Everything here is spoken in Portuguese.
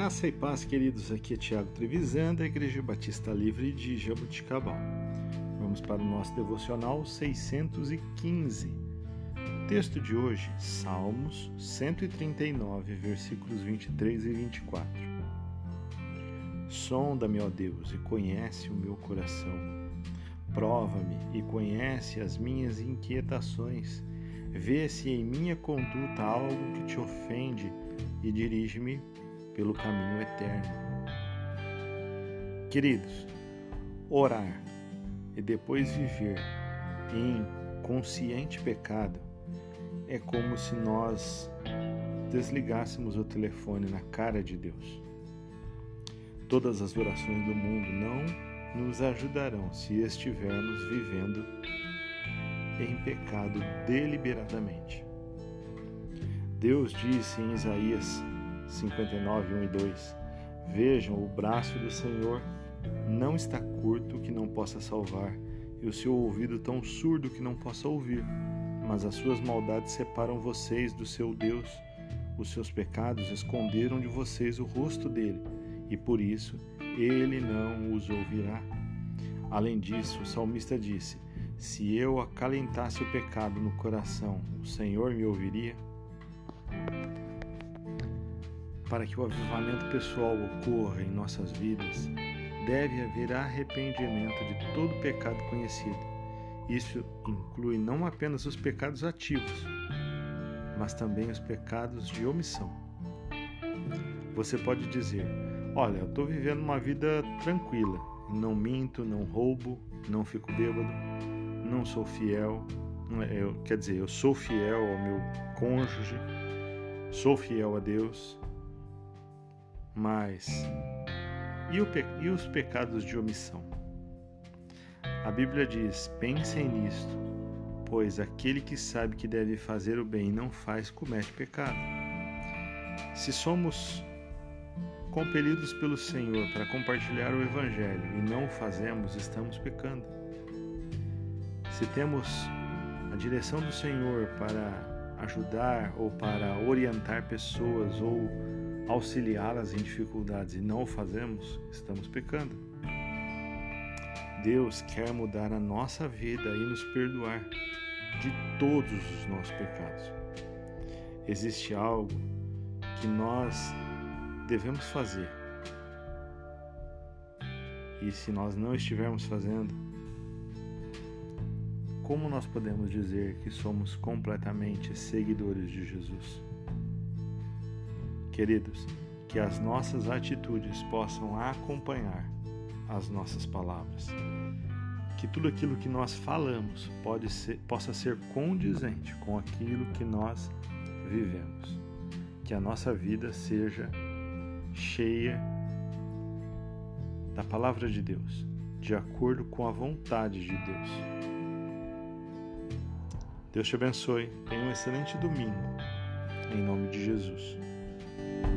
Graça e paz, queridos. Aqui é Tiago Trevisan, da Igreja Batista Livre de Jabuticabal. Vamos para o nosso devocional 615. O texto de hoje, Salmos 139, versículos 23 e 24. Sonda-me, ó Deus, e conhece o meu coração. Prova-me e conhece as minhas inquietações. Vê se em minha conduta há algo que te ofende e dirige-me pelo caminho eterno. Queridos, orar e depois viver em consciente pecado é como se nós desligássemos o telefone na cara de Deus. Todas as orações do mundo não nos ajudarão se estivermos vivendo em pecado deliberadamente. Deus disse em Isaías 59, 1 e 2: Vejam, o braço do Senhor não está curto que não possa salvar, e o seu ouvido tão surdo que não possa ouvir. Mas as suas maldades separam vocês do seu Deus. Os seus pecados esconderam de vocês o rosto dele, e por isso ele não os ouvirá. Além disso, o salmista disse: Se eu acalentasse o pecado no coração, o Senhor me ouviria? Para que o avivamento pessoal ocorra em nossas vidas, deve haver arrependimento de todo pecado conhecido. Isso inclui não apenas os pecados ativos, mas também os pecados de omissão. Você pode dizer: Olha, eu estou vivendo uma vida tranquila, não minto, não roubo, não fico bêbado, não sou fiel, eu, quer dizer, eu sou fiel ao meu cônjuge, sou fiel a Deus, mas e, o, e os pecados de omissão? A Bíblia diz: pensem nisto, pois aquele que sabe que deve fazer o bem e não faz, comete pecado. Se somos compelidos pelo Senhor para compartilhar o Evangelho e não o fazemos, estamos pecando. Se temos a direção do Senhor para ajudar ou para orientar pessoas ou auxiliá-las em dificuldades e não o fazemos, estamos pecando. Deus quer mudar a nossa vida e nos perdoar de todos os nossos pecados. Existe algo que nós devemos fazer. E se nós não estivermos fazendo, como nós podemos dizer que somos completamente seguidores de Jesus? Queridos, que as nossas atitudes possam acompanhar as nossas palavras. Que tudo aquilo que nós falamos ser, possa ser condizente com aquilo que nós vivemos. Que a nossa vida seja cheia da palavra de Deus, de acordo com a vontade de Deus. Deus te abençoe. Tenha um excelente domingo. Em nome de Jesus. Bye.